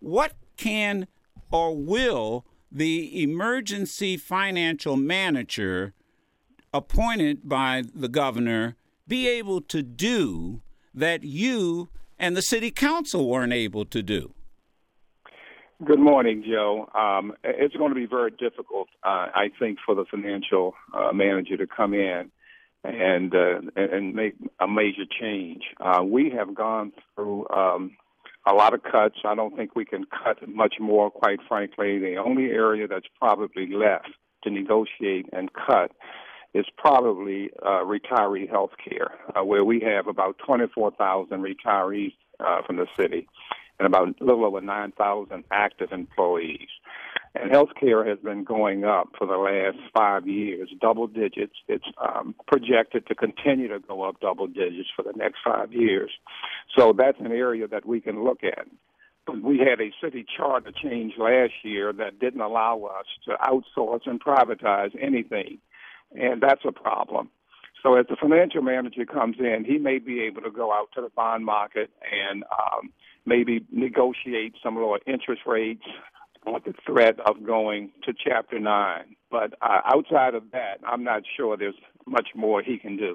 what can or will the emergency financial manager appointed by the governor be able to do that you and the city council weren't able to do? Good morning, Joe. Um, it's going to be very difficult, uh, I think, for the financial uh, manager to come in and uh, and make a major change. Uh, we have gone through um, a lot of cuts. I don't think we can cut much more, quite frankly. The only area that's probably left to negotiate and cut is probably uh, retiree health care, uh, where we have about 24,000 retirees uh, from the city and about a little over 9,000 active employees. And healthcare has been going up for the last five years, double digits. It's um, projected to continue to go up double digits for the next five years. So that's an area that we can look at. We had a city charter change last year that didn't allow us to outsource and privatize anything, and that's a problem. So as the financial manager comes in, he may be able to go out to the bond market and um, maybe negotiate some lower interest rates with the threat of going to Chapter 9. But uh, outside of that, I'm not sure there's much more he can do.